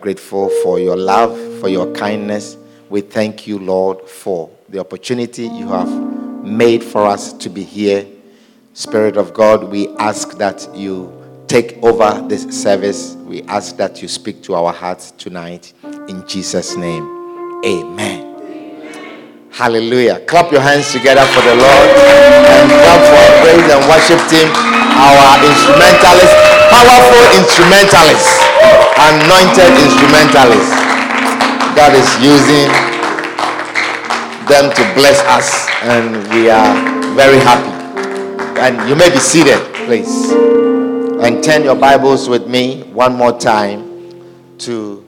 Grateful for your love, for your kindness. We thank you, Lord, for the opportunity you have made for us to be here. Spirit of God, we ask that you take over this service. We ask that you speak to our hearts tonight. In Jesus' name, amen. Hallelujah. Clap your hands together for the Lord and clap for our praise and worship team, our instrumentalists, powerful instrumentalists, anointed instrumentalists. God is using them to bless us, and we are very happy. And you may be seated, please. And turn your Bibles with me one more time to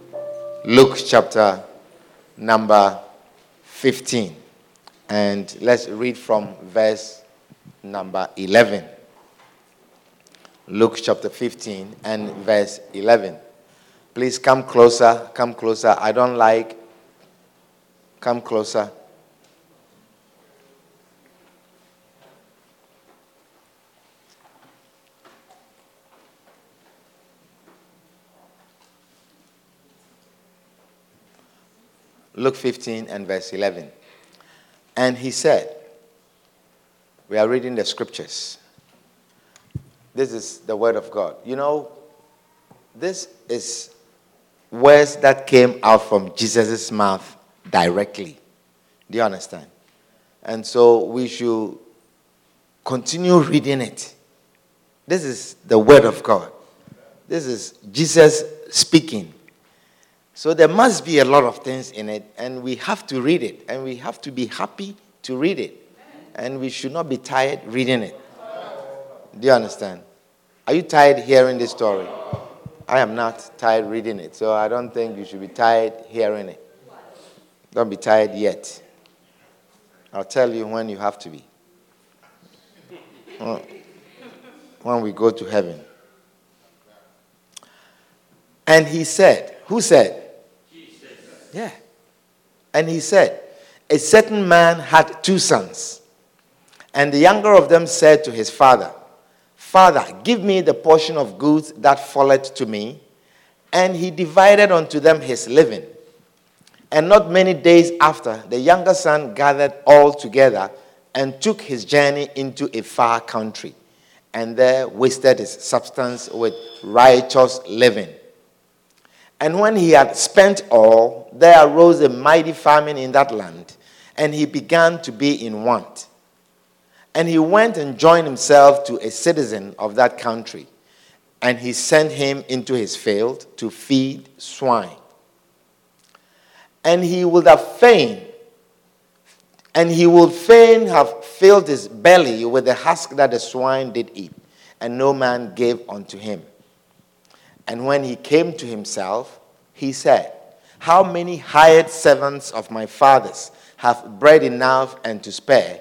Luke chapter number 15. And let's read from verse number 11. Luke chapter 15 and verse 11. Please come closer, come closer. I don't like. Come closer. Luke 15 and verse 11. And he said, We are reading the scriptures. This is the word of God. You know, this is words that came out from Jesus' mouth directly. Do you understand? And so we should continue reading it. This is the word of God. This is Jesus speaking. So there must be a lot of things in it, and we have to read it, and we have to be happy to read it. And we should not be tired reading it. Do you understand? Are you tired hearing this story? I am not tired reading it, so I don't think you should be tired hearing it. Don't be tired yet. I'll tell you when you have to be. When we go to heaven. And he said, Who said? Yeah. And he said, A certain man had two sons. And the younger of them said to his father, Father, give me the portion of goods that falleth to me. And he divided unto them his living. And not many days after, the younger son gathered all together and took his journey into a far country, and there wasted his substance with riotous living. And when he had spent all, there arose a mighty famine in that land, and he began to be in want. And he went and joined himself to a citizen of that country, and he sent him into his field to feed swine. And he would have fain, and he would fain have filled his belly with the husk that the swine did eat, and no man gave unto him. And when he came to himself, he said, How many hired servants of my father's have bread enough and to spare,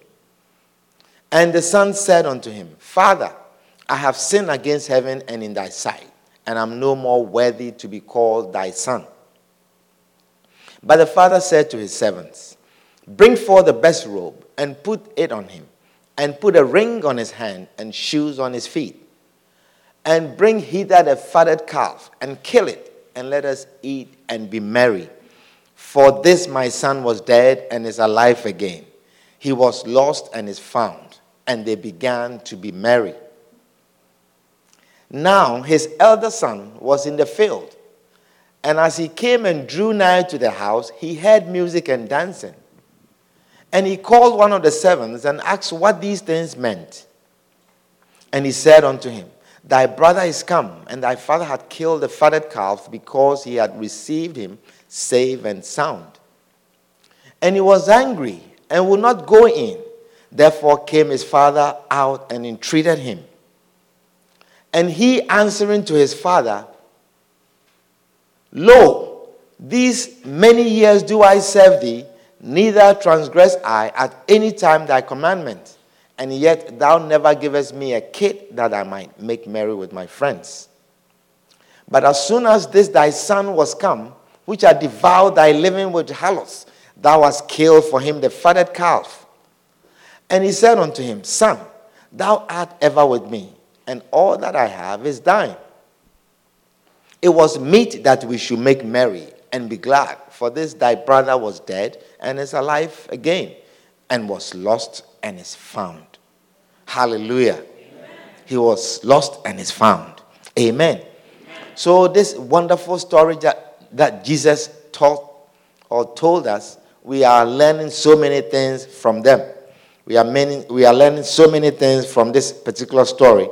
And the son said unto him, Father, I have sinned against heaven and in thy sight, and am no more worthy to be called thy son. But the father said to his servants, Bring forth the best robe and put it on him, and put a ring on his hand and shoes on his feet and bring hither the fatted calf and kill it, and let us eat and be merry. For this my son was dead and is alive again. He was lost and is found. And they began to be merry. Now his elder son was in the field. And as he came and drew nigh to the house, he heard music and dancing. And he called one of the servants and asked what these things meant. And he said unto him, Thy brother is come, and thy father had killed the fatted calf because he had received him safe and sound. And he was angry and would not go in. Therefore came his father out and entreated him. And he answering to his father Lo, these many years do I serve thee, neither transgress I at any time thy commandment. And yet thou never givest me a kid that I might make merry with my friends. But as soon as this thy son was come, which had devoured thy living with halos, thou hast killed for him the fatted calf. And he said unto him, Son, thou art ever with me, and all that I have is thine. It was meet that we should make merry and be glad, for this thy brother was dead and is alive again, and was lost and is found. Hallelujah. Amen. He was lost and is found. Amen. Amen. So, this wonderful story that, that Jesus taught or told us, we are learning so many things from them. We are, many, we are learning so many things from this particular story.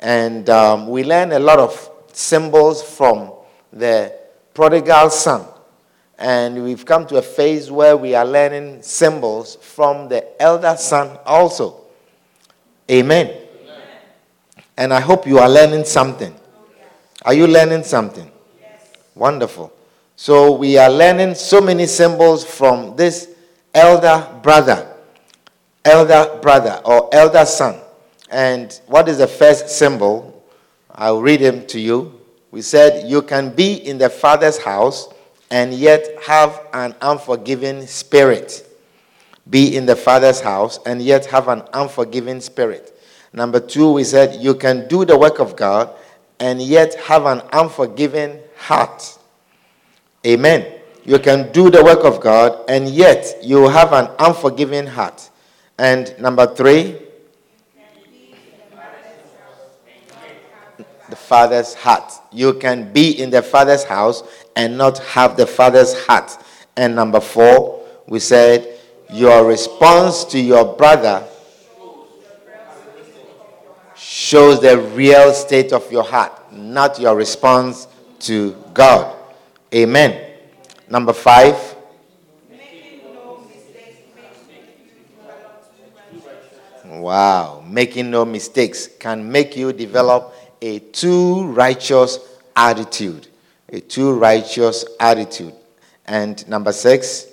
And um, we learn a lot of symbols from the prodigal son. And we've come to a phase where we are learning symbols from the elder son also. Amen. Amen. And I hope you are learning something. Are you learning something? Yes. Wonderful. So we are learning so many symbols from this elder brother, elder brother, or elder son. And what is the first symbol? I'll read them to you. We said, You can be in the Father's house and yet have an unforgiving spirit. Be in the Father's house and yet have an unforgiving spirit. Number two, we said, You can do the work of God and yet have an unforgiving heart. Amen. You can do the work of God and yet you have an unforgiving heart. And number three, the Father's heart. You can be in the Father's house and not have the Father's heart. And number four, we said, your response to your brother shows the real state of your heart, not your response to God. Amen. Number five. Wow, making no mistakes can make you develop a too righteous attitude. A too righteous attitude. And number six,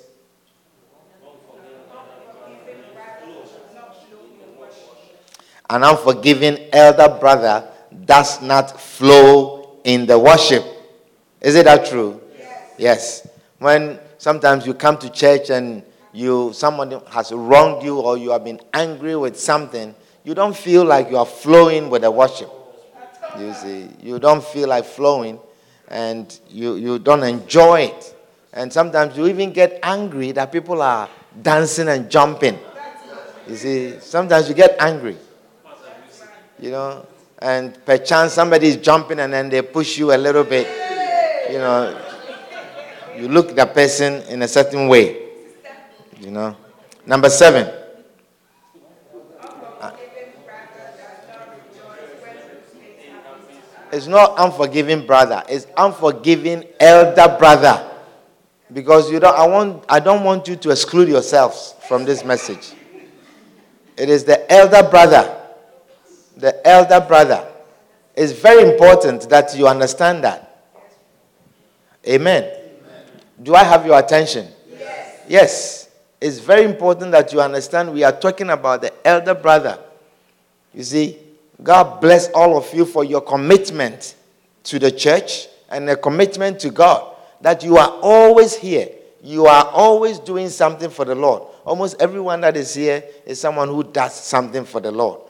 an unforgiving elder brother does not flow in the worship. Is it that true? Yes. yes. When sometimes you come to church and you someone has wronged you or you have been angry with something, you don't feel like you are flowing with the worship. You see, you don't feel like flowing and you, you don't enjoy it. And sometimes you even get angry that people are dancing and jumping. You see, sometimes you get angry. You know, and perchance somebody is jumping and then they push you a little bit. You know, you look the person in a certain way. You know. Number seven. It's not unforgiving brother. It's unforgiving elder brother. Because you don't, I, want, I don't want you to exclude yourselves from this message. It is the elder brother. The elder brother. It's very important that you understand that. Amen. Amen. Do I have your attention? Yes. Yes. It's very important that you understand we are talking about the elder brother. You see, God bless all of you for your commitment to the church and a commitment to God. That you are always here. You are always doing something for the Lord. Almost everyone that is here is someone who does something for the Lord.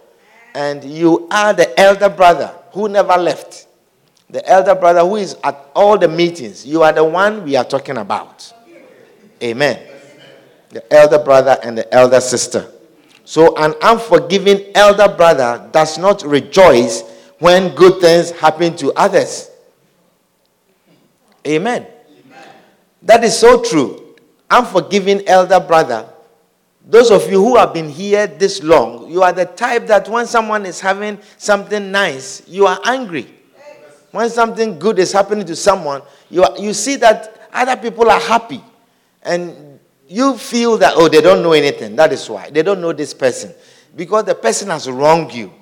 And you are the elder brother who never left. The elder brother who is at all the meetings. You are the one we are talking about. Amen. The elder brother and the elder sister. So, an unforgiving elder brother does not rejoice when good things happen to others. Amen. Amen. That is so true. Unforgiving elder brother, those of you who have been here this long, you are the type that when someone is having something nice, you are angry. When something good is happening to someone, you, are, you see that other people are happy. And you feel that, oh, they don't know anything. That is why. They don't know this person. Because the person has wronged you.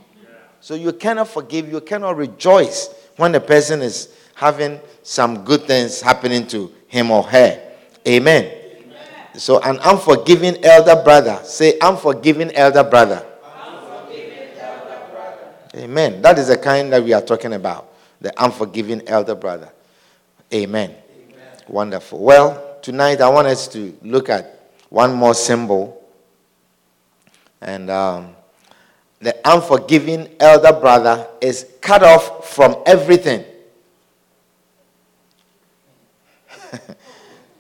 So you cannot forgive, you cannot rejoice when the person is having some good things happening to him or her. Amen. Amen. So, an unforgiving elder brother, say, unforgiving elder brother. Unforgiving elder brother. Amen. That is the kind that we are talking about, the unforgiving elder brother. Amen. Amen. Wonderful. Well, tonight I want us to look at one more symbol. And um, the unforgiving elder brother is cut off from everything.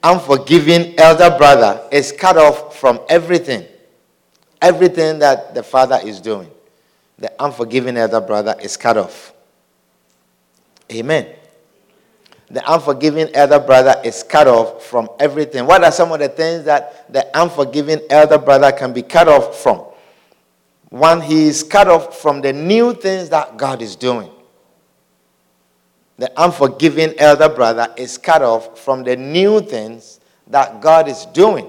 unforgiving elder brother is cut off from everything. Everything that the father is doing. The unforgiving elder brother is cut off. Amen. The unforgiving elder brother is cut off from everything. What are some of the things that the unforgiving elder brother can be cut off from? One, he is cut off from the new things that God is doing. The unforgiving elder brother is cut off from the new things that God is doing.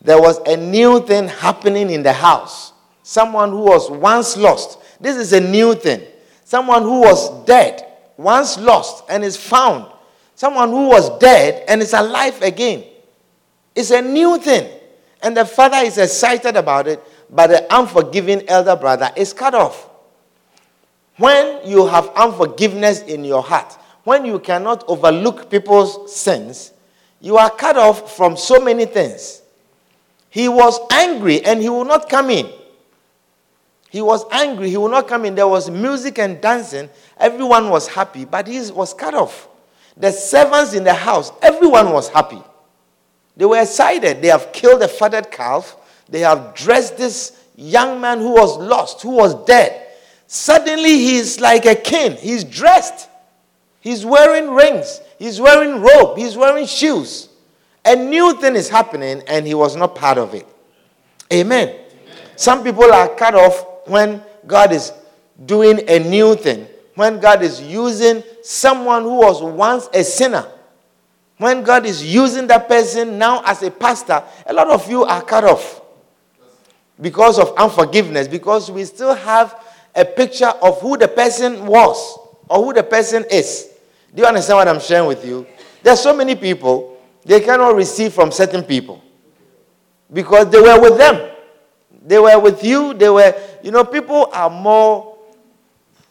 There was a new thing happening in the house. Someone who was once lost. This is a new thing. Someone who was dead, once lost, and is found. Someone who was dead and is alive again. It's a new thing. And the father is excited about it but the unforgiving elder brother is cut off. When you have unforgiveness in your heart, when you cannot overlook people's sins, you are cut off from so many things. He was angry and he will not come in. He was angry, he would not come in. There was music and dancing. Everyone was happy, but he was cut off. The servants in the house, everyone was happy. They were excited. They have killed a fatted calf. They have dressed this young man who was lost, who was dead. Suddenly he's like a king. He's dressed. He's wearing rings. He's wearing robe. He's wearing shoes. A new thing is happening and he was not part of it. Amen. Amen. Some people are cut off when God is doing a new thing. When God is using someone who was once a sinner. When God is using that person now as a pastor, a lot of you are cut off because of unforgiveness, because we still have a picture of who the person was or who the person is. Do you understand what I'm sharing with you? There are so many people, they cannot receive from certain people because they were with them. They were with you. They were, you know, people are more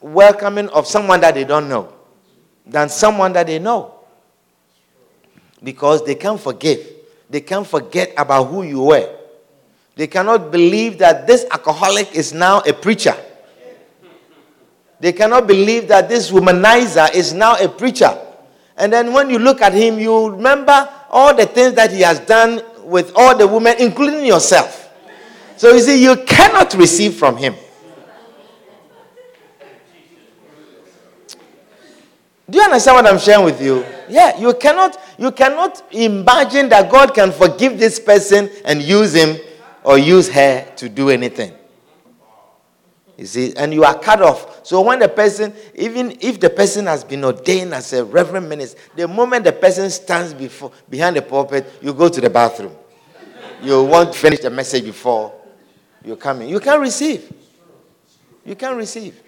welcoming of someone that they don't know than someone that they know because they can't forgive. They can't forget about who you were. They cannot believe that this alcoholic is now a preacher. They cannot believe that this womanizer is now a preacher. And then when you look at him, you remember all the things that he has done with all the women, including yourself. So you see, you cannot receive from him. Do you understand what I'm sharing with you? Yeah, you cannot you cannot imagine that God can forgive this person and use him or use her to do anything. You see, and you are cut off. So when the person, even if the person has been ordained as a reverend minister, the moment the person stands before behind the pulpit, you go to the bathroom. You want to finish the message before you come in. You can't receive. You can't receive.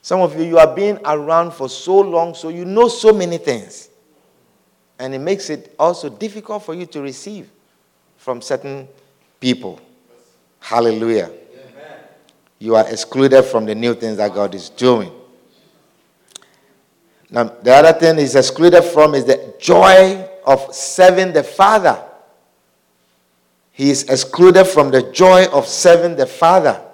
Some of you, you are being around for so long, so you know so many things. And it makes it also difficult for you to receive from certain people. Hallelujah. Amen. You are excluded from the new things that God is doing. Now, the other thing is excluded from is the joy of serving the Father. He is excluded from the joy of serving the Father.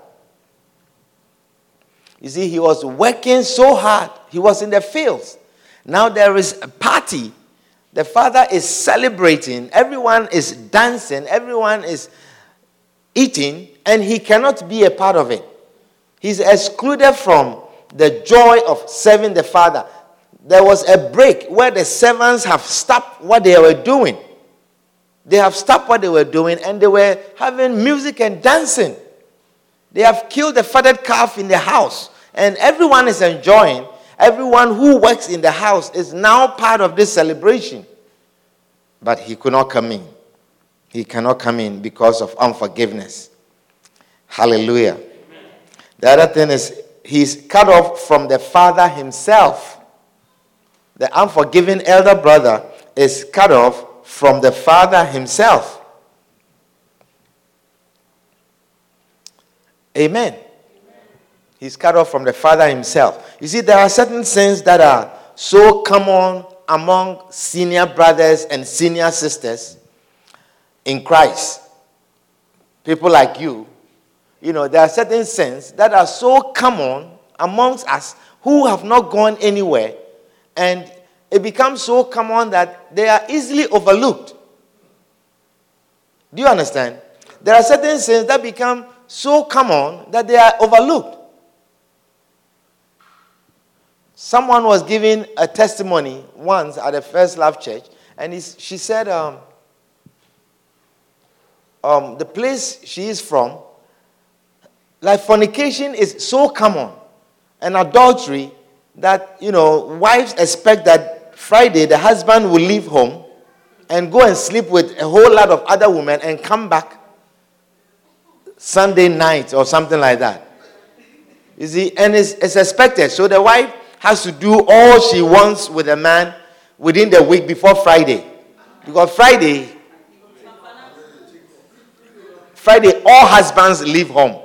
You see, he was working so hard, he was in the fields. Now there is a party the father is celebrating, everyone is dancing, everyone is eating, and he cannot be a part of it. He's excluded from the joy of serving the father. There was a break where the servants have stopped what they were doing. They have stopped what they were doing and they were having music and dancing. They have killed the fatted calf in the house, and everyone is enjoying. Everyone who works in the house is now part of this celebration. But he could not come in. He cannot come in because of unforgiveness. Hallelujah. The other thing is he's cut off from the father himself. The unforgiving elder brother is cut off from the father himself. Amen. He's cut off from the father himself. You see, there are certain sins that are so common among senior brothers and senior sisters in Christ. People like you, you know, there are certain sins that are so common amongst us who have not gone anywhere, and it becomes so common that they are easily overlooked. Do you understand? There are certain sins that become so common that they are overlooked. Someone was giving a testimony once at the First Love Church, and she said, um, um, the place she is from, like fornication is so common and adultery that, you know, wives expect that Friday the husband will leave home and go and sleep with a whole lot of other women and come back Sunday night or something like that. You see, and it's, it's expected. So the wife has to do all she wants with a man within the week before Friday. Because Friday, Friday, all husbands leave home.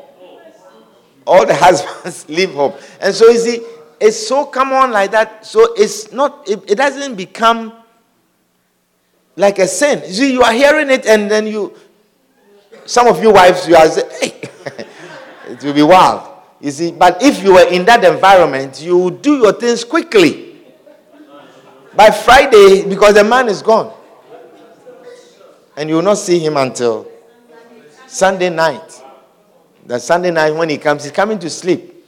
All the husbands leave home. And so you see, it's so common like that. So it's not, it, it doesn't become like a sin. You see, you are hearing it and then you, some of you wives, you are saying, hey, it will be wild. You see, but if you were in that environment, you would do your things quickly. By Friday, because the man is gone. And you will not see him until Sunday night. The Sunday night when he comes, he's coming to sleep.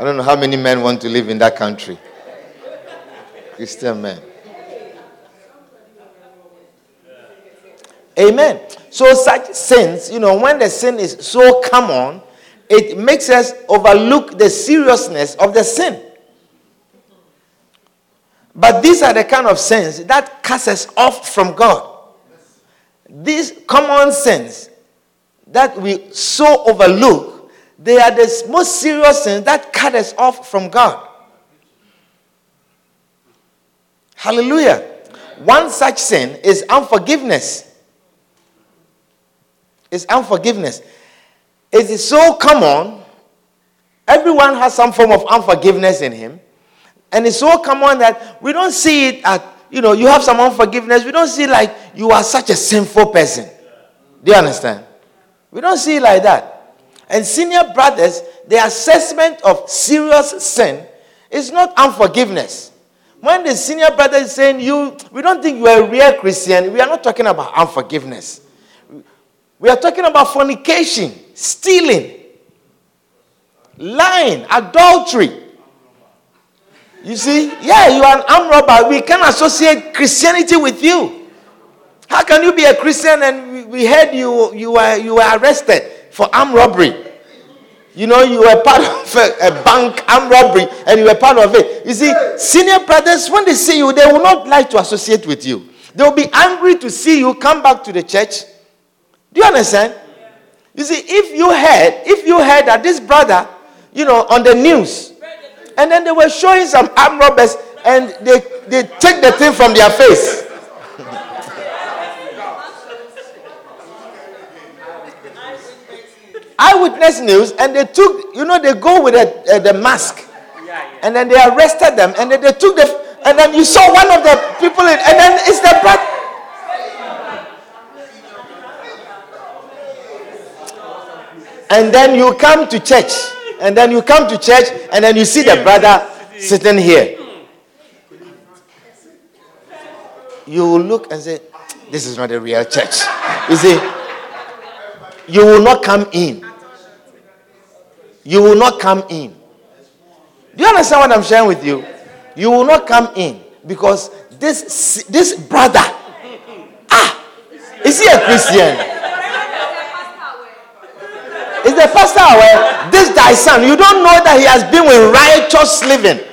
I don't know how many men want to live in that country. Christian men. Amen. So, such sins, you know, when the sin is so common, it makes us overlook the seriousness of the sin. But these are the kind of sins that cast us off from God. These common sins that we so overlook, they are the most serious sins that cut us off from God. Hallelujah. One such sin is unforgiveness. It's unforgiveness. It is so common. Everyone has some form of unforgiveness in him. And it's so common that we don't see it at, you know, you have some unforgiveness. We don't see like you are such a sinful person. Do you understand? We don't see it like that. And senior brothers, the assessment of serious sin is not unforgiveness. When the senior brother is saying, you, we don't think you are a real Christian, we are not talking about unforgiveness. We are talking about fornication, stealing, lying, adultery. You see, yeah, you are an armed robber. We can associate Christianity with you. How can you be a Christian and we heard you, you, were, you were arrested for armed robbery? You know, you were part of a, a, bank armed robbery and you were part of it. You see, senior brothers, when they see you, they will not like to associate with you. They will be angry to see you come back to the church. Do you understand? You see, if you heard, if you heard that this brother, you know, on the news, and then they were showing some armed robbers and they, they take the thing from their face. Eyewitness news and they took, you know, they go with a, uh, the mask. And then they arrested them and then they took the, and then you saw one of the people, in, and then it's the brother. And then you come to church. And then you come to church and then you see the brother sitting here. You will look and say, This is not a real church. You see, you will not come in you will not come in. Do you understand what I'm sharing with you? You will not come in because this this brother, ah, is he a Christian? Is the pastor aware? This thy son, you don't know that he has been with righteous living.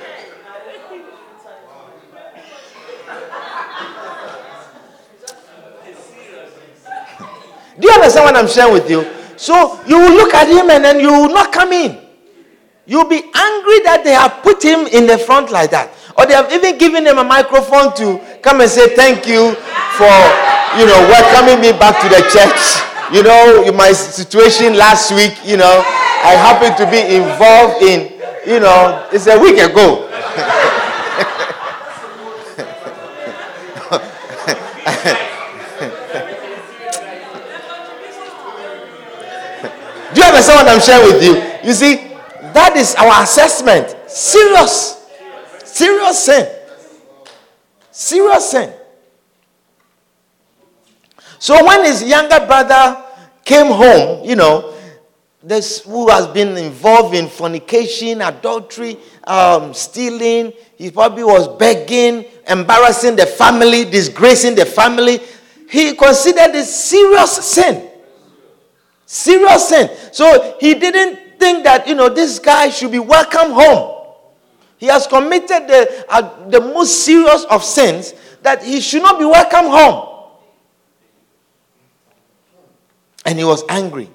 Do you understand what I'm sharing with you? So you will look at him and then you will not come in. You'll be angry that they have put him in the front like that. Or they have even given him a microphone to come and say thank you for, you know, welcoming me back to the church. You know, my situation last week, you know, I happened to be involved in, you know, it's a week ago. Do you understand what I'm sharing with you? You see, that is our assessment. Serious. Serious sin. Serious sin. So when his younger brother came home, you know, this who has been involved in fornication, adultery, um, stealing, he probably was begging, embarrassing the family, disgracing the family. He considered this serious sin. Serious sin. So he didn't think that, you know, this guy should be welcome home. He has committed the, uh, the most serious of sins that he should not be welcome home. And he was angry.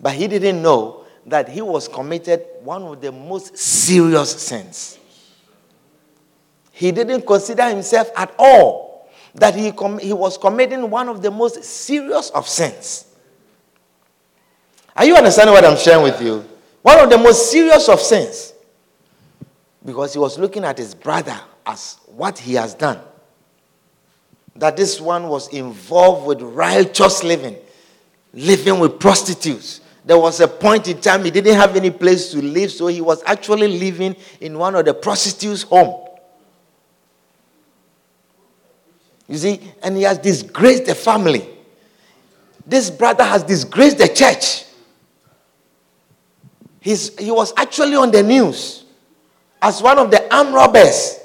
But he didn't know that he was committed one of the most serious sins. He didn't consider himself at all that he, com- he was committing one of the most serious of sins. Are you understanding what I'm sharing with you? One of the most serious of sins. Because he was looking at his brother as what he has done. That this one was involved with righteous living, living with prostitutes. There was a point in time he didn't have any place to live, so he was actually living in one of the prostitutes' home. You see, and he has disgraced the family. This brother has disgraced the church. He's, he was actually on the news as one of the armed robbers.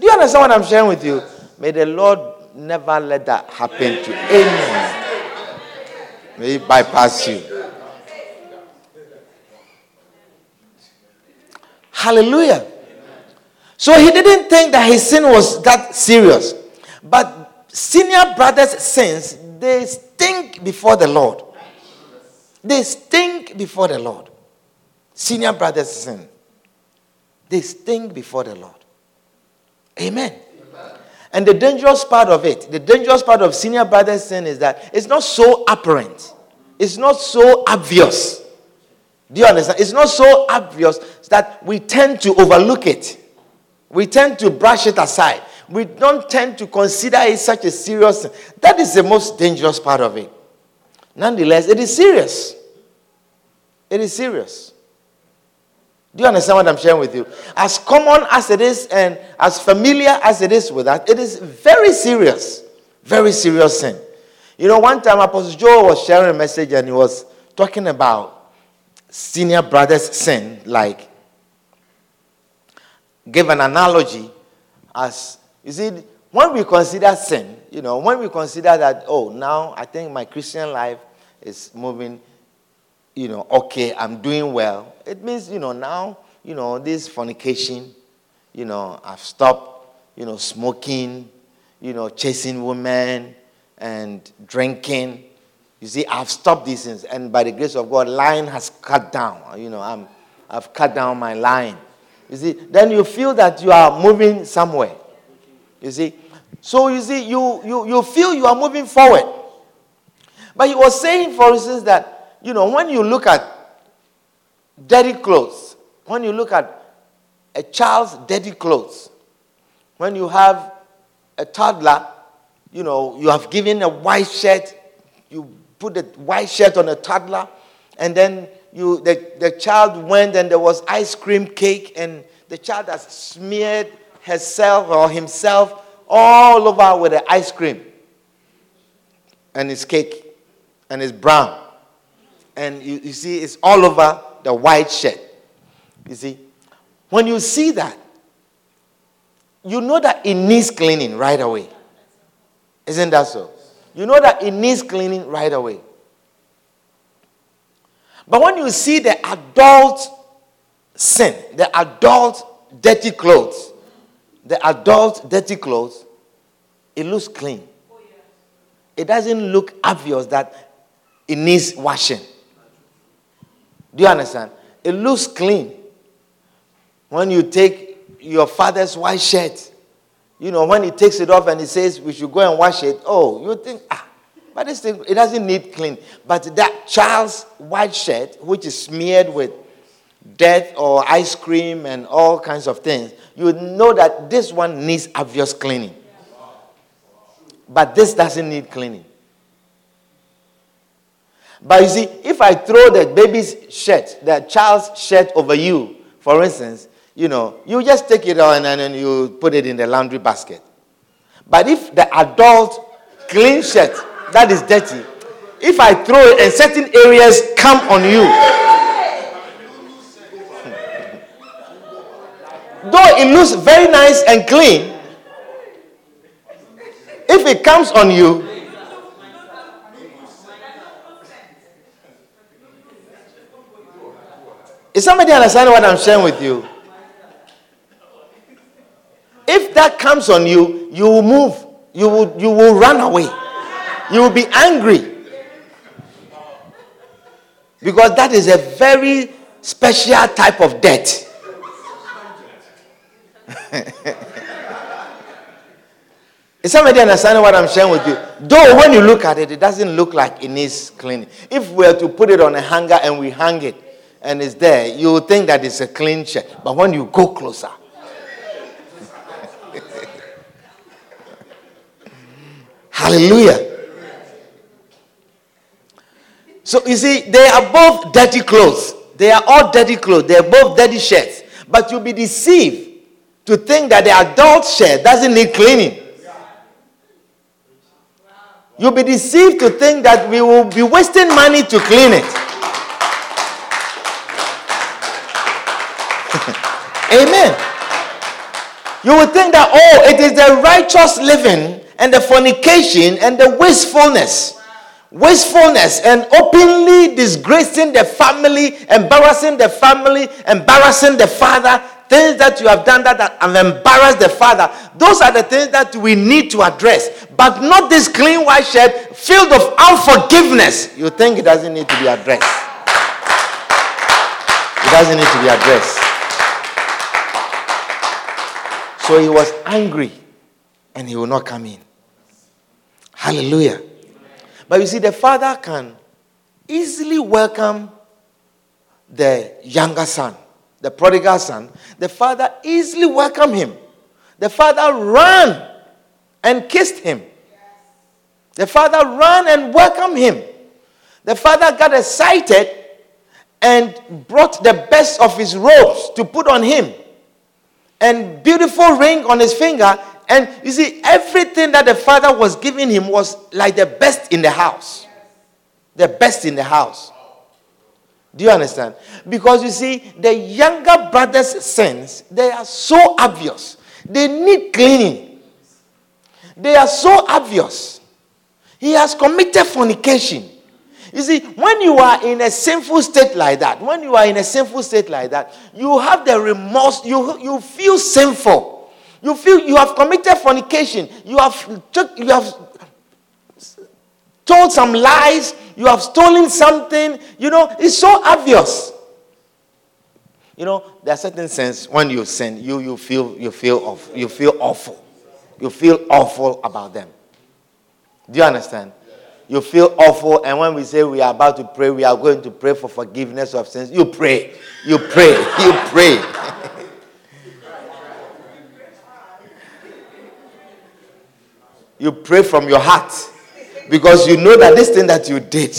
Do you understand what I'm sharing with you? May the Lord never let that happen to anyone. May He bypass you. Hallelujah. So he didn't think that his sin was that serious. But senior brothers' sins, they stink before the Lord. They stink before the Lord. Senior brothers' sin. They stink before the Lord. Amen. Amen. And the dangerous part of it, the dangerous part of senior brothers' sin is that it's not so apparent. It's not so obvious. Do you understand? It's not so obvious that we tend to overlook it. We tend to brush it aside. We don't tend to consider it such a serious thing. That is the most dangerous part of it. Nonetheless, it is serious. It is serious. Do you understand what I'm sharing with you? As common as it is and as familiar as it is with us, it is very serious. Very serious sin. You know, one time Apostle Joe was sharing a message and he was talking about senior brother's sin, like give an analogy as you see when we consider sin you know when we consider that oh now i think my christian life is moving you know okay i'm doing well. It means you know now you know this fornication you know i've stopped you know smoking you know chasing women and drinking. You see i've stopped these things. And by the grace of god lying has cut down. You know i'm i've cut down my lying you see, then you feel that you are moving somewhere. You see, so you see, you, you, you feel you are moving forward. But he was saying, for instance, that, you know, when you look at dirty clothes, when you look at a child's dirty clothes, when you have a toddler, you know, you have given a white shirt, you put a white shirt on a toddler, and then you, the, the child went and there was ice cream cake, and the child has smeared herself or himself all over with the ice cream and his cake and it's brown. And you, you see, it's all over the white shirt. You see, when you see that, you know that it needs cleaning right away. Isn't that so? You know that it needs cleaning right away. But when you see the adult sin, the adult dirty clothes, the adult dirty clothes, it looks clean. it doesn't look obvious that it needs washing. Do you understand? It looks clean. When you take your father's white shirt, you know, when he takes it off and he says we should go and wash it, oh, you think, ah, but this thing, it doesn't need clean. But that child's white shirt, which is smeared with death or ice cream and all kinds of things, you know that this one needs obvious cleaning. But this doesn't need cleaning. But you see, if I throw the baby's shirt, the child's shirt over you, for instance, you know, you just take it on and then you put it in the laundry basket. But if the adult clean shirt that is dirty, if I throw it and certain areas come on you, though it looks very nice and clean, if it comes on you, is somebody understanding what I'm sharing with you? If that comes on you, you will move. You will, you will run away. You will be angry. Because that is a very special type of debt. Is somebody understanding what I'm sharing with you? Though when you look at it, it doesn't look like it needs cleaning. If we were to put it on a hanger and we hang it and it's there, you would think that it's a clean shirt. But when you go closer, hallelujah. So you see, they are both dirty clothes. They are all dirty clothes. They are both dirty shirts. But you'll be deceived to think that the adult shirt doesn't need cleaning. You'll be deceived to think that we will be wasting money to clean it. Amen. You will think that, oh, it is the righteous living and the fornication and the wastefulness. Wastefulness and openly disgracing the family, embarrassing the family, embarrassing the father, things that you have done that have embarrassed the father. Those are the things that we need to address. But not this clean white shirt filled of unforgiveness. You think it doesn't need to be addressed. It doesn't need to be addressed. So he was angry and he will not come in. Hallelujah. But you see, the father can easily welcome the younger son the prodigal son, the father easily welcomed him. The father ran and kissed him. The father ran and welcomed him. The father got excited and brought the best of his robes to put on him and beautiful ring on his finger and you see everything that the father was giving him was like the best in the house the best in the house do you understand? Because you see, the younger brother's sins, they are so obvious. They need cleaning. They are so obvious. He has committed fornication. You see, when you are in a sinful state like that, when you are in a sinful state like that, you have the remorse, you, you feel sinful. You feel you have committed fornication. You have, you have told some lies you have stolen something. You know, it's so obvious. You know, there are certain sense when you sin, you you feel you feel off, you feel awful. You feel awful about them. Do you understand? You feel awful, and when we say we are about to pray, we are going to pray for forgiveness of sins. You pray, you pray, you pray. you pray from your heart. Because you know that this thing that you did.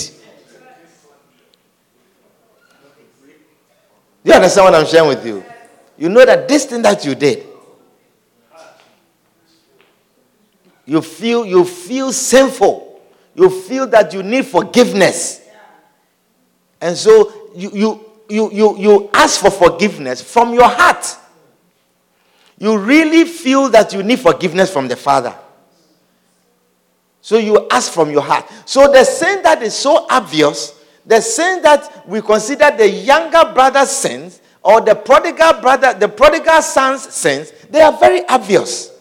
You understand what I'm sharing with you? You know that this thing that you did. You feel you feel sinful. You feel that you need forgiveness. And so you you you you, you ask for forgiveness from your heart. You really feel that you need forgiveness from the Father. So you ask from your heart. So the sin that is so obvious, the sin that we consider the younger brother's sins or the prodigal brother, the prodigal son's sins, they are very obvious.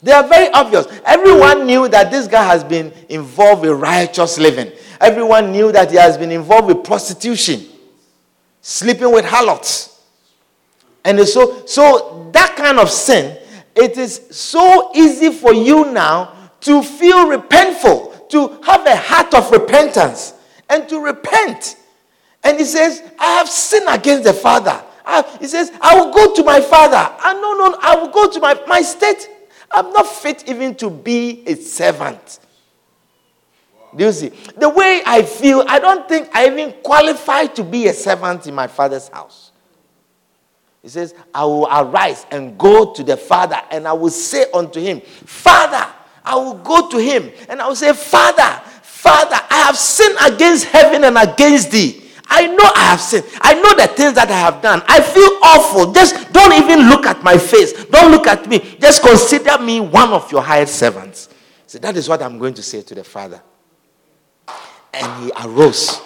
They are very obvious. Everyone knew that this guy has been involved with righteous living. Everyone knew that he has been involved with prostitution, sleeping with harlots. And so, so that kind of sin, it is so easy for you now to feel repentful, to have a heart of repentance, and to repent. And he says, I have sinned against the Father. I, he says, I will go to my Father. Ah, and no, no, I will go to my, my state I'm not fit even to be a servant. Do you see? The way I feel, I don't think I even qualify to be a servant in my father's house. He says, I will arise and go to the father, and I will say unto him, Father, I will go to him, and I will say, Father, Father, I have sinned against heaven and against thee. I know I have sinned. I know the things that I have done. I feel awful. Just don't even look at my face. Don't look at me. Just consider me one of your hired servants. So that is what I'm going to say to the father. And he arose.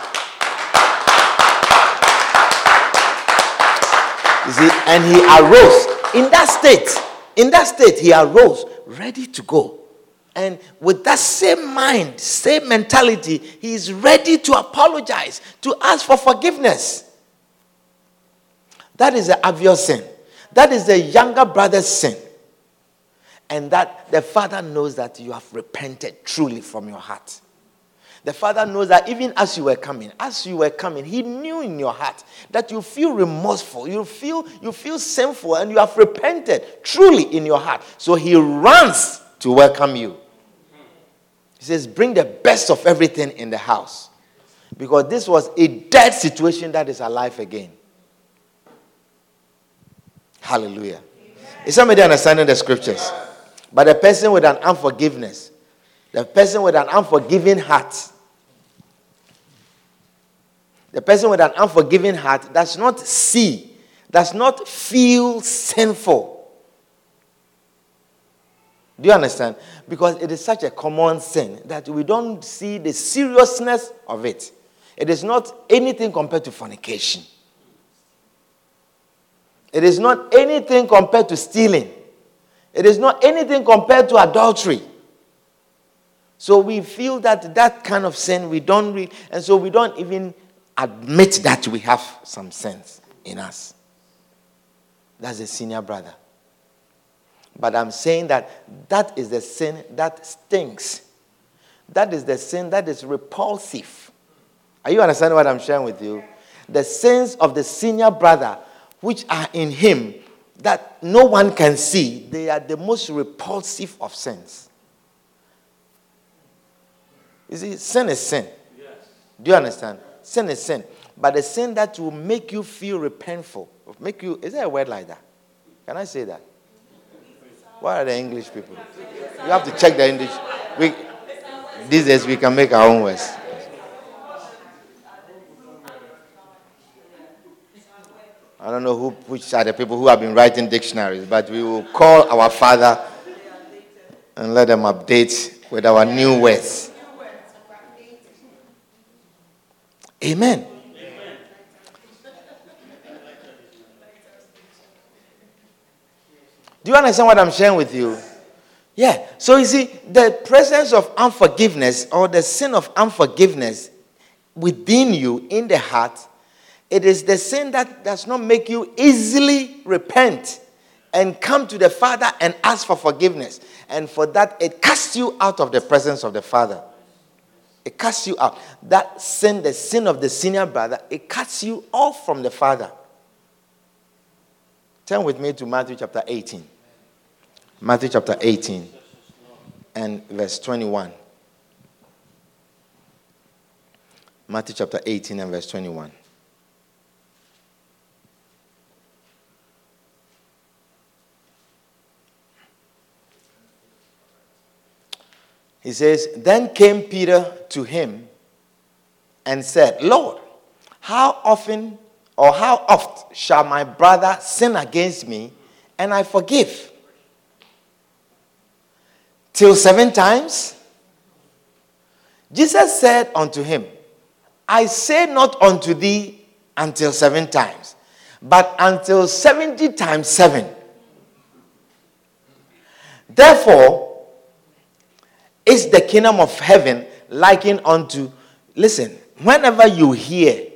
You see, and he arose in that state. In that state, he arose ready to go. And with that same mind, same mentality, he is ready to apologize, to ask for forgiveness. That is the obvious sin. That is the younger brother's sin. And that the father knows that you have repented truly from your heart. The father knows that even as you were coming, as you were coming, he knew in your heart that you feel remorseful, you feel you feel sinful, and you have repented truly in your heart. So he runs to welcome you. He says, Bring the best of everything in the house. Because this was a dead situation that is alive again. Hallelujah. Is somebody understanding the scriptures? But the person with an unforgiveness, the person with an unforgiving heart, the person with an unforgiving heart does not see, does not feel sinful do you understand? Because it is such a common sin that we don't see the seriousness of it. It is not anything compared to fornication. It is not anything compared to stealing. It is not anything compared to adultery. So we feel that that kind of sin we don't read, and so we don't even admit that we have some sins in us. That's a senior brother. But I'm saying that that is the sin that stinks. That is the sin that is repulsive. Are you understanding what I'm sharing with you? The sins of the senior brother, which are in him, that no one can see, they are the most repulsive of sins. You see, sin is sin. Yes. Do you understand? Sin is sin. But the sin that will make you feel repentful, make you, is there a word like that? Can I say that? What are the English people? You have to check the English. We, these days we can make our own words. I don't know who, which are the people who have been writing dictionaries, but we will call our father and let them update with our new words. Amen. Do you understand what I'm sharing with you? Yeah. So you see, the presence of unforgiveness or the sin of unforgiveness within you in the heart, it is the sin that does not make you easily repent and come to the Father and ask for forgiveness. And for that, it casts you out of the presence of the Father. It casts you out. That sin, the sin of the senior brother, it cuts you off from the Father. Turn with me to Matthew chapter 18. Matthew chapter 18 and verse 21. Matthew chapter 18 and verse 21. He says, Then came Peter to him and said, Lord, how often or how oft shall my brother sin against me and I forgive? Till seven times? Jesus said unto him, I say not unto thee until seven times, but until seventy times seven. Therefore, is the kingdom of heaven likened unto, listen, whenever you hear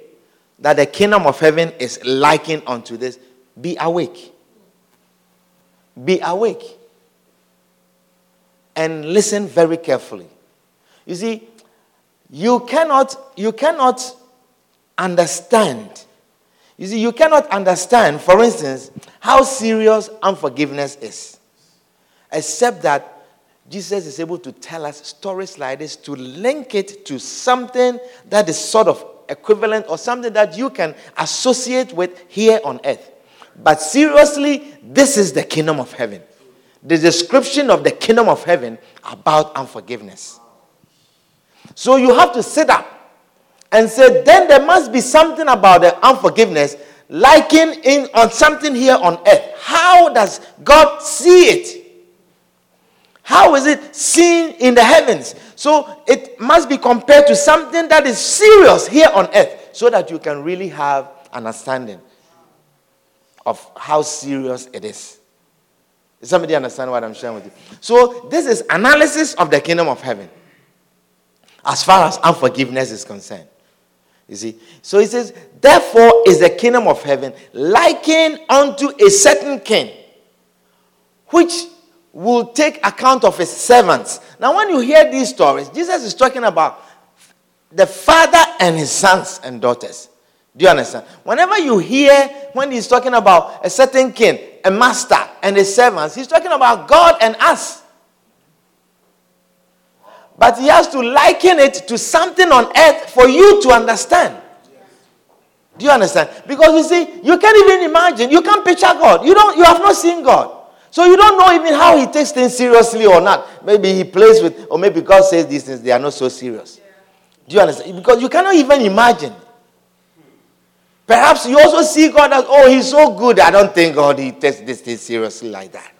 that the kingdom of heaven is likened unto this, be awake. Be awake. And listen very carefully. You see, you cannot, you cannot understand. You see, you cannot understand, for instance, how serious unforgiveness is, except that Jesus is able to tell us stories like this to link it to something that is sort of equivalent or something that you can associate with here on earth. But seriously, this is the kingdom of heaven. The description of the kingdom of heaven about unforgiveness. So you have to sit up and say, then there must be something about the unforgiveness liking in on something here on earth. How does God see it? How is it seen in the heavens? So it must be compared to something that is serious here on earth so that you can really have understanding of how serious it is. Does somebody understand what I'm sharing with you? So this is analysis of the kingdom of heaven as far as unforgiveness is concerned. You see? So he says, therefore is the kingdom of heaven likened unto a certain king, which will take account of his servants. Now, when you hear these stories, Jesus is talking about the father and his sons and daughters. Do you understand? Whenever you hear when he's talking about a certain king, a master, and his servants, he's talking about God and us. But he has to liken it to something on earth for you to understand. Do you understand? Because you see, you can't even imagine, you can't picture God. You don't you have not seen God. So you don't know even how he takes things seriously or not. Maybe he plays with, or maybe God says these things, they are not so serious. Do you understand? Because you cannot even imagine. Perhaps you also see God as, oh, he's so good. I don't think God he takes this thing seriously like that.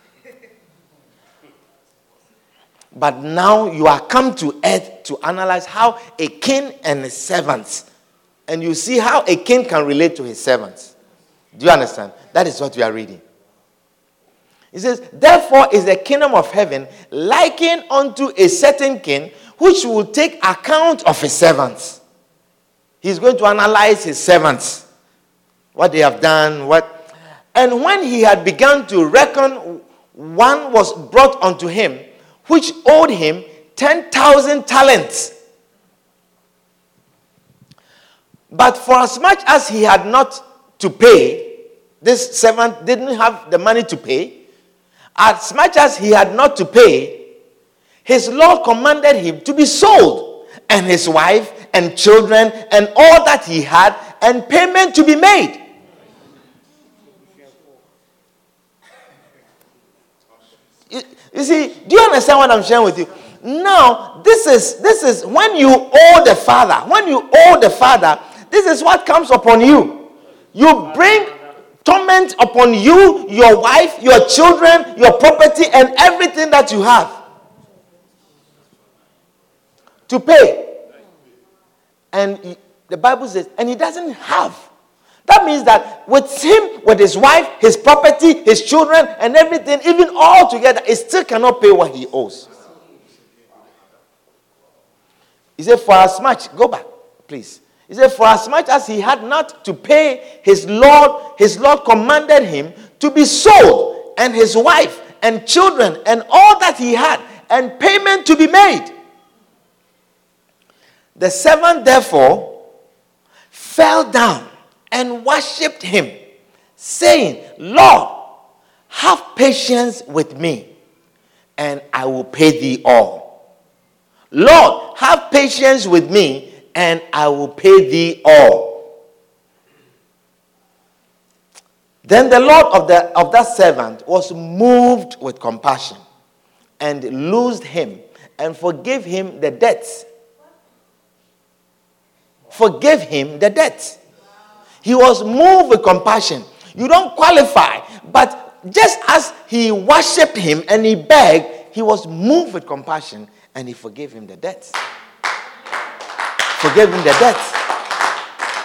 But now you are come to earth to analyze how a king and his servants, and you see how a king can relate to his servants. Do you understand? That is what we are reading. He says, Therefore is the kingdom of heaven likened unto a certain king which will take account of his servants. He's going to analyze his servants, what they have done, what. And when he had begun to reckon, one was brought unto him which owed him 10,000 talents. But for as much as he had not to pay, this servant didn't have the money to pay as much as he had not to pay, his Lord commanded him to be sold, and his wife and children and all that he had, and payment to be made. You, see, do you understand what I'm sharing with you? Now, this is this is when you owe the father, when you owe the father, this is what comes upon you. You bring torment upon you, your wife, your children, your property, and everything that you have to pay. And he, the Bible says, and he doesn't have. That means that with him, with his wife, his property, his children, and everything, even all together, he still cannot pay what he owes. He said, For as much, go back, please. He said, For as much as he had not to pay his Lord, his Lord commanded him to be sold, and his wife and children and all that he had, and payment to be made. The servant therefore fell down and worshipped him, saying, Lord, have patience with me, and I will pay thee all. Lord, have patience with me, and I will pay thee all. Then the Lord of, the, of that servant was moved with compassion and loosed him and forgave him the debts. Forgave him the debts. He was moved with compassion. You don't qualify, but just as he worshipped him and he begged, he was moved with compassion and he forgave him the debts forgave him the debts.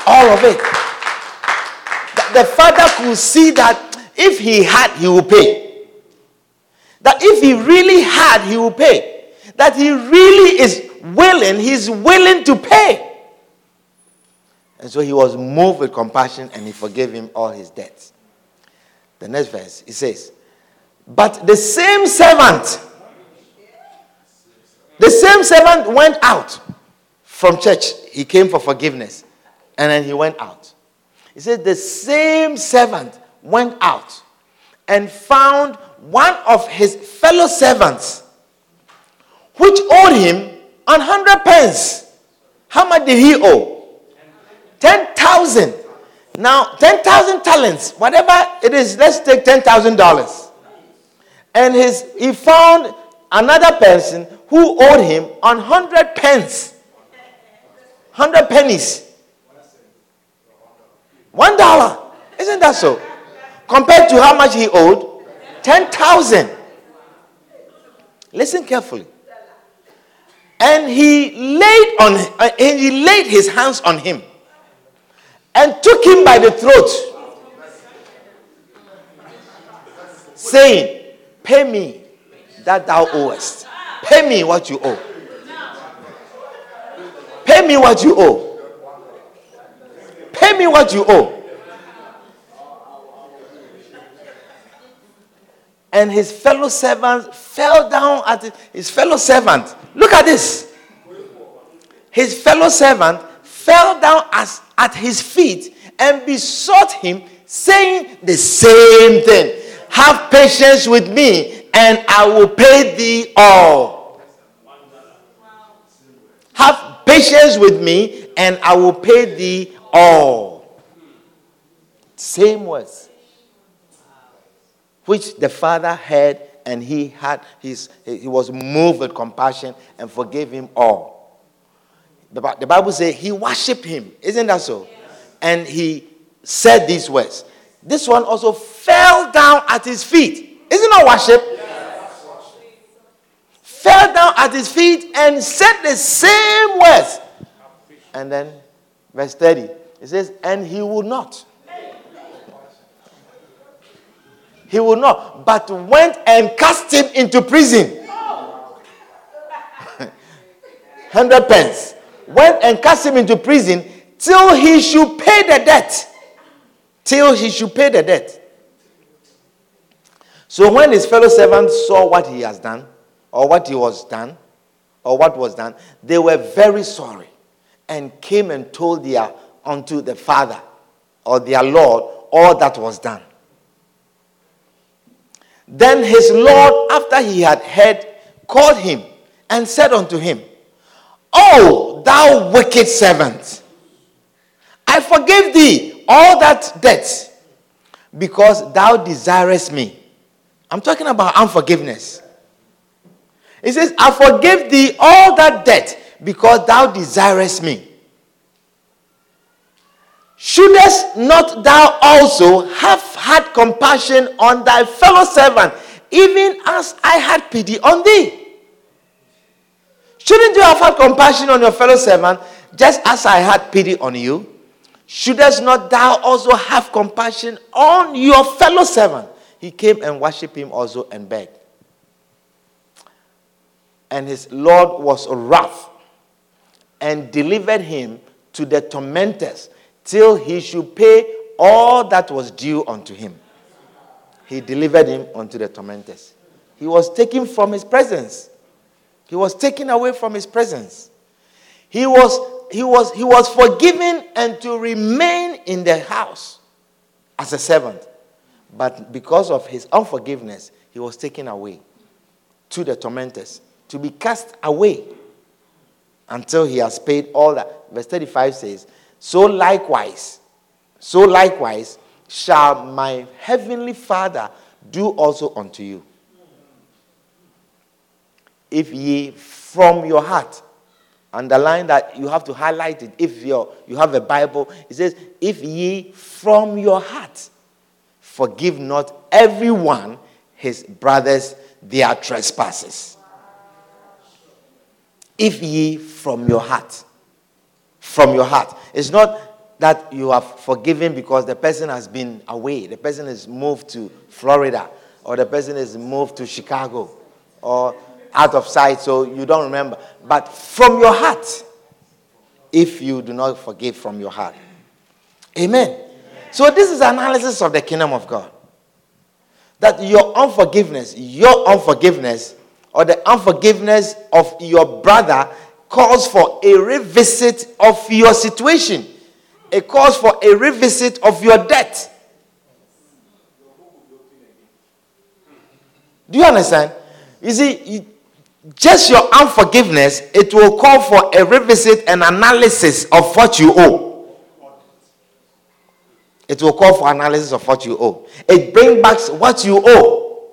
All of it. The father could see that if he had, he would pay. That if he really had, he would pay. That he really is willing, he's willing to pay. And so he was moved with compassion and he forgave him all his debts. The next verse, he says, But the same servant, the same servant went out from church. He came for forgiveness and then he went out. He said, The same servant went out and found one of his fellow servants, which owed him an hundred pence. How much did he owe? Ten thousand. Now, ten thousand talents, whatever it is, let's take ten thousand dollars. And his he found another person who owed him hundred pence. Hundred pennies. One dollar. Isn't that so? Compared to how much he owed? 10,000. Listen carefully. And he laid on uh, and he laid his hands on him and took him by the throat, saying, Pay me that thou owest. Pay me what you owe. Pay me what you owe. Pay me what you owe. and his fellow servants fell down at his fellow servant. Look at this. His fellow servant fell down as, at his feet and besought him, saying the same thing Have patience with me, and I will pay thee all. Have patience with me, and I will pay thee all. Same words which the father heard and he had his he was moved with compassion and forgave him all the, the bible says he worshiped him isn't that so and he said these words this one also fell down at his feet isn't that worship yes. fell down at his feet and said the same words and then verse 30 it says and he would not He would not, but went and cast him into prison. Hundred pence. Went and cast him into prison till he should pay the debt. Till he should pay the debt. So when his fellow servants saw what he has done, or what he was done, or what was done, they were very sorry and came and told their unto the father or their Lord all that was done. Then his Lord, after he had heard, called him and said unto him, Oh, thou wicked servant, I forgave thee all that debt because thou desirest me. I'm talking about unforgiveness. He says, I forgave thee all that debt because thou desirest me. Shouldest not thou also have had compassion on thy fellow servant, even as I had pity on thee? Shouldn't you have had compassion on your fellow servant, just as I had pity on you? Shouldest not thou also have compassion on your fellow servant? He came and worshipped him also and begged. And his Lord was wrath and delivered him to the tormentors till he should pay all that was due unto him. He delivered him unto the tormentors. He was taken from his presence. He was taken away from his presence. He was, he was, he was forgiven and to remain in the house as a servant. But because of his unforgiveness, he was taken away to the tormentors to be cast away until he has paid all that. Verse 35 says, so likewise, so likewise shall my heavenly Father do also unto you. If ye from your heart, underline that you have to highlight it. If you you have a Bible, it says, if ye from your heart forgive not everyone his brothers their trespasses. If ye from your heart from your heart. It's not that you have forgiven because the person has been away, the person has moved to Florida or the person is moved to Chicago or out of sight, so you don't remember. But from your heart, if you do not forgive from your heart. Amen. Amen. So, this is analysis of the kingdom of God. That your unforgiveness, your unforgiveness, or the unforgiveness of your brother calls for a revisit of your situation. It calls for a revisit of your debt. Do you understand? You see, just your unforgiveness, it will call for a revisit and analysis of what you owe. It will call for analysis of what you owe. It brings back what you owe.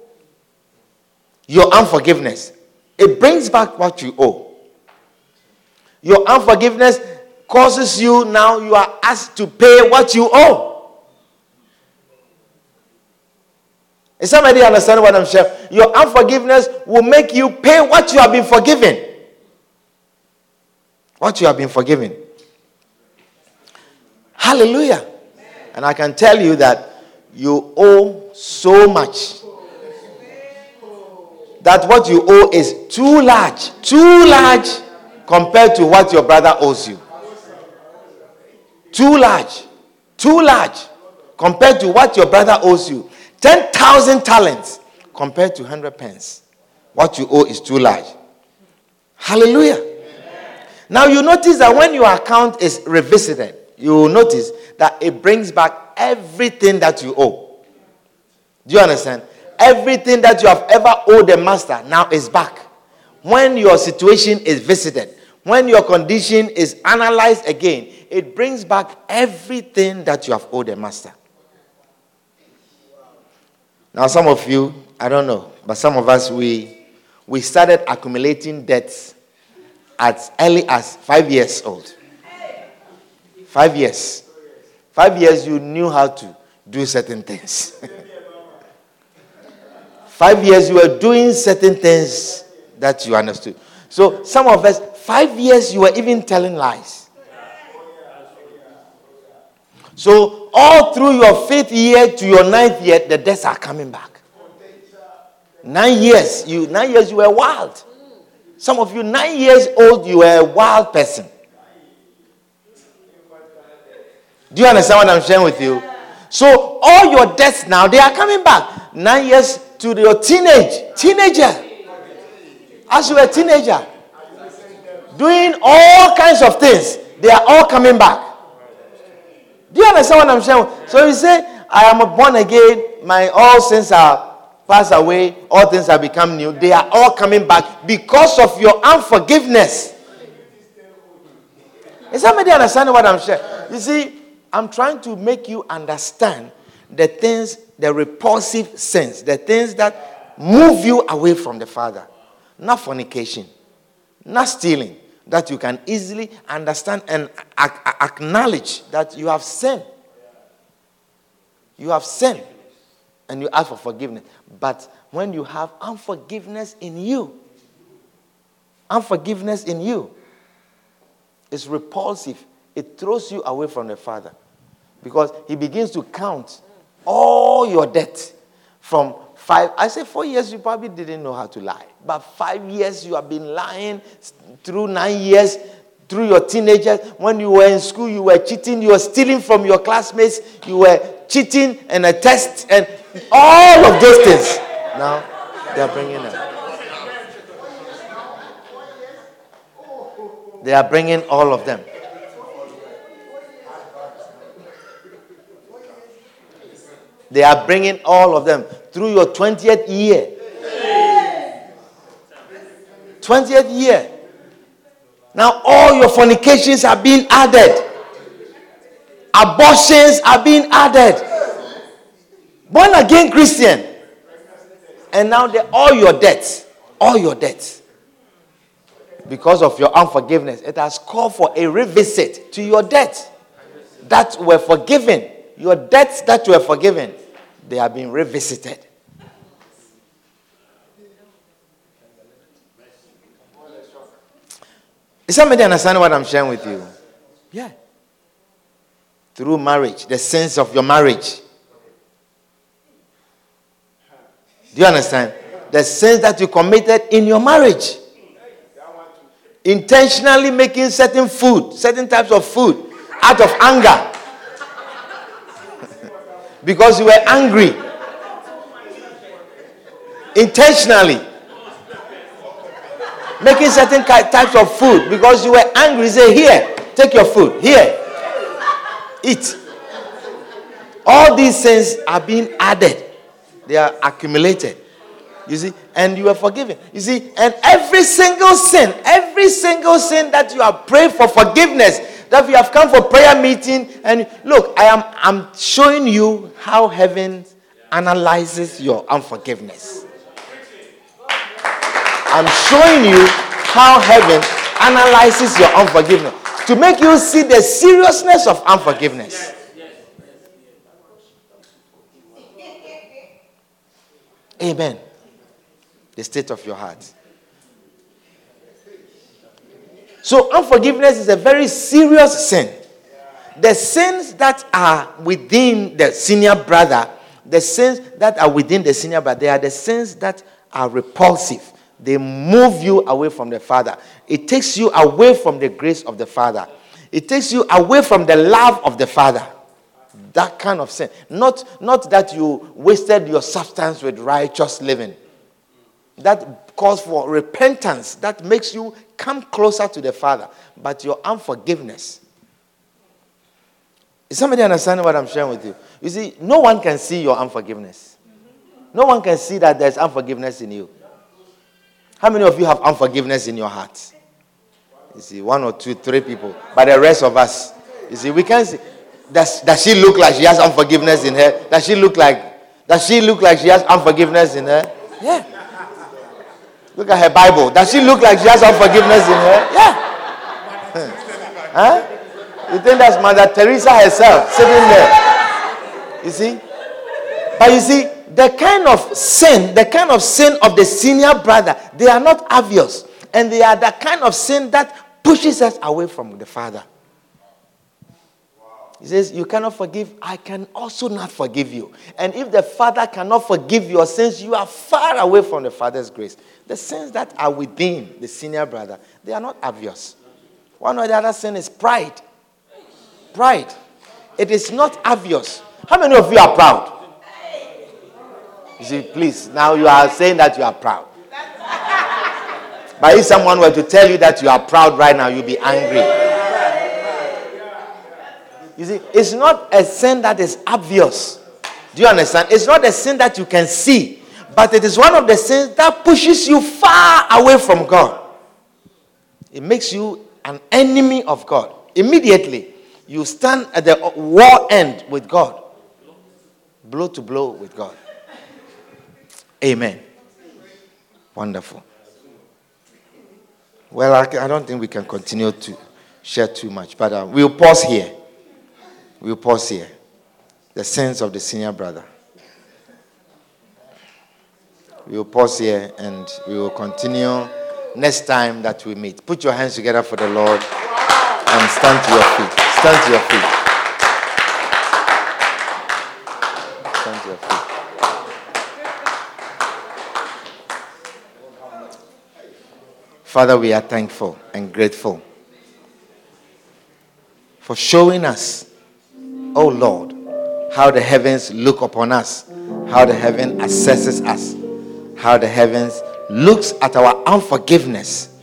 Your unforgiveness. It brings back what you owe. Your unforgiveness causes you now, you are asked to pay what you owe. Is somebody understand what I'm saying? Your unforgiveness will make you pay what you have been forgiven. What you have been forgiven. Hallelujah. And I can tell you that you owe so much that what you owe is too large, too large compared to what your brother owes you. Too large, too large compared to what your brother owes you. 10,000 talents compared to 100 pence. What you owe is too large. Hallelujah. Now you notice that when your account is revisited, you will notice that it brings back everything that you owe. Do you understand? Everything that you have ever owed the master now is back. When your situation is visited, when your condition is analyzed again, it brings back everything that you have owed the master. Now, some of you, I don't know, but some of us, we, we started accumulating debts as early as five years old. Five years. Five years, you knew how to do certain things. five years, you were doing certain things that you understood. So, some of us, five years, you were even telling lies. So, all through your fifth year to your ninth year, the debts are coming back. Nine years, you nine years you were wild. Some of you, nine years old, you were a wild person. Do you understand what I'm sharing with you? So all your debts now they are coming back. Nine years to your teenage teenager. As you were a teenager, doing all kinds of things, they are all coming back. Do you understand what I'm saying? So you say, I am born again, my all sins are passed away, all things have become new. They are all coming back because of your unforgiveness. Is somebody understanding what I'm saying? You see, I'm trying to make you understand the things, the repulsive sins, the things that move you away from the Father. Not fornication, not stealing, that you can easily understand and acknowledge that you have sinned. You have sinned and you ask for forgiveness. But when you have unforgiveness in you, unforgiveness in you is repulsive. It throws you away from the Father because He begins to count all your debt from five. I say four years, you probably didn't know how to lie. But five years, you have been lying through nine years, through your teenagers. When you were in school, you were cheating, you were stealing from your classmates, you were cheating and a test, and all of those things. Now, they are bringing them. They are bringing all of them. They are bringing all of them through your 20th year. 20th year. Now all your fornications are being added. Abortions are being added. Born again Christian. And now they all your debts. All your debts. Because of your unforgiveness, it has called for a revisit to your debts that were forgiven. Your debts that were forgiven they are being revisited. Is somebody understand what I'm sharing with you? Yeah. Through marriage, the sense of your marriage. Do you understand? The sins that you committed in your marriage. Intentionally making certain food, certain types of food, out of anger. because you were angry. Intentionally. Making certain types of food because you were angry. Say, here, take your food. Here. Eat. All these sins are being added, they are accumulated. You see, and you are forgiven. You see, and every single sin, every single sin that you have prayed for forgiveness, that you have come for prayer meeting, and look, I am I'm showing you how heaven analyzes your unforgiveness. I'm showing you how heaven analyzes your unforgiveness to make you see the seriousness of unforgiveness. Amen. The state of your heart. So, unforgiveness is a very serious sin. The sins that are within the senior brother, the sins that are within the senior brother, they are the sins that are repulsive. They move you away from the Father. It takes you away from the grace of the Father. It takes you away from the love of the Father. That kind of sin. Not, not that you wasted your substance with righteous living. That calls for repentance. That makes you come closer to the Father. But your unforgiveness. Is somebody understanding what I'm sharing with you? You see, no one can see your unforgiveness. No one can see that there's unforgiveness in you. How many of you have unforgiveness in your heart? You see, one or two, three people. But the rest of us, you see, we can't see. Does, does she look like she has unforgiveness in her? Does she look like does she look like she has unforgiveness in her? Yeah. Look at her Bible. Does she look like she has unforgiveness in her? Yeah. huh? You think that's Mother Teresa herself sitting there? You see? But you see, the kind of sin, the kind of sin of the senior brother, they are not obvious. And they are the kind of sin that pushes us away from the Father. He says, You cannot forgive, I can also not forgive you. And if the Father cannot forgive your sins, you are far away from the Father's grace. The sins that are within the senior brother, they are not obvious. One or the other sin is pride. Pride. It is not obvious. How many of you are proud? You see, please, now you are saying that you are proud. But if someone were to tell you that you are proud right now, you'll be angry. You see, it's not a sin that is obvious. Do you understand? It's not a sin that you can see, but it is one of the sins that pushes you far away from God. It makes you an enemy of God. Immediately, you stand at the war end with God, blow to blow with God. Amen. Wonderful. Well, I, don't think we can continue to share too much, but uh, we'll pause here. We'll pause here. The sins of the senior brother. We will pause here and we will continue next time that we meet. Put your hands together for the Lord and stand to your feet. Stand to your feet. Stand to your feet. Father, we are thankful and grateful for showing us oh Lord, how the heavens look upon us, how the heaven assesses us, how the heavens looks at our unforgiveness.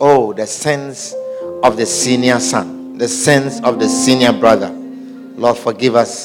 Oh, the sins of the senior son, the sins of the senior brother. Lord, forgive us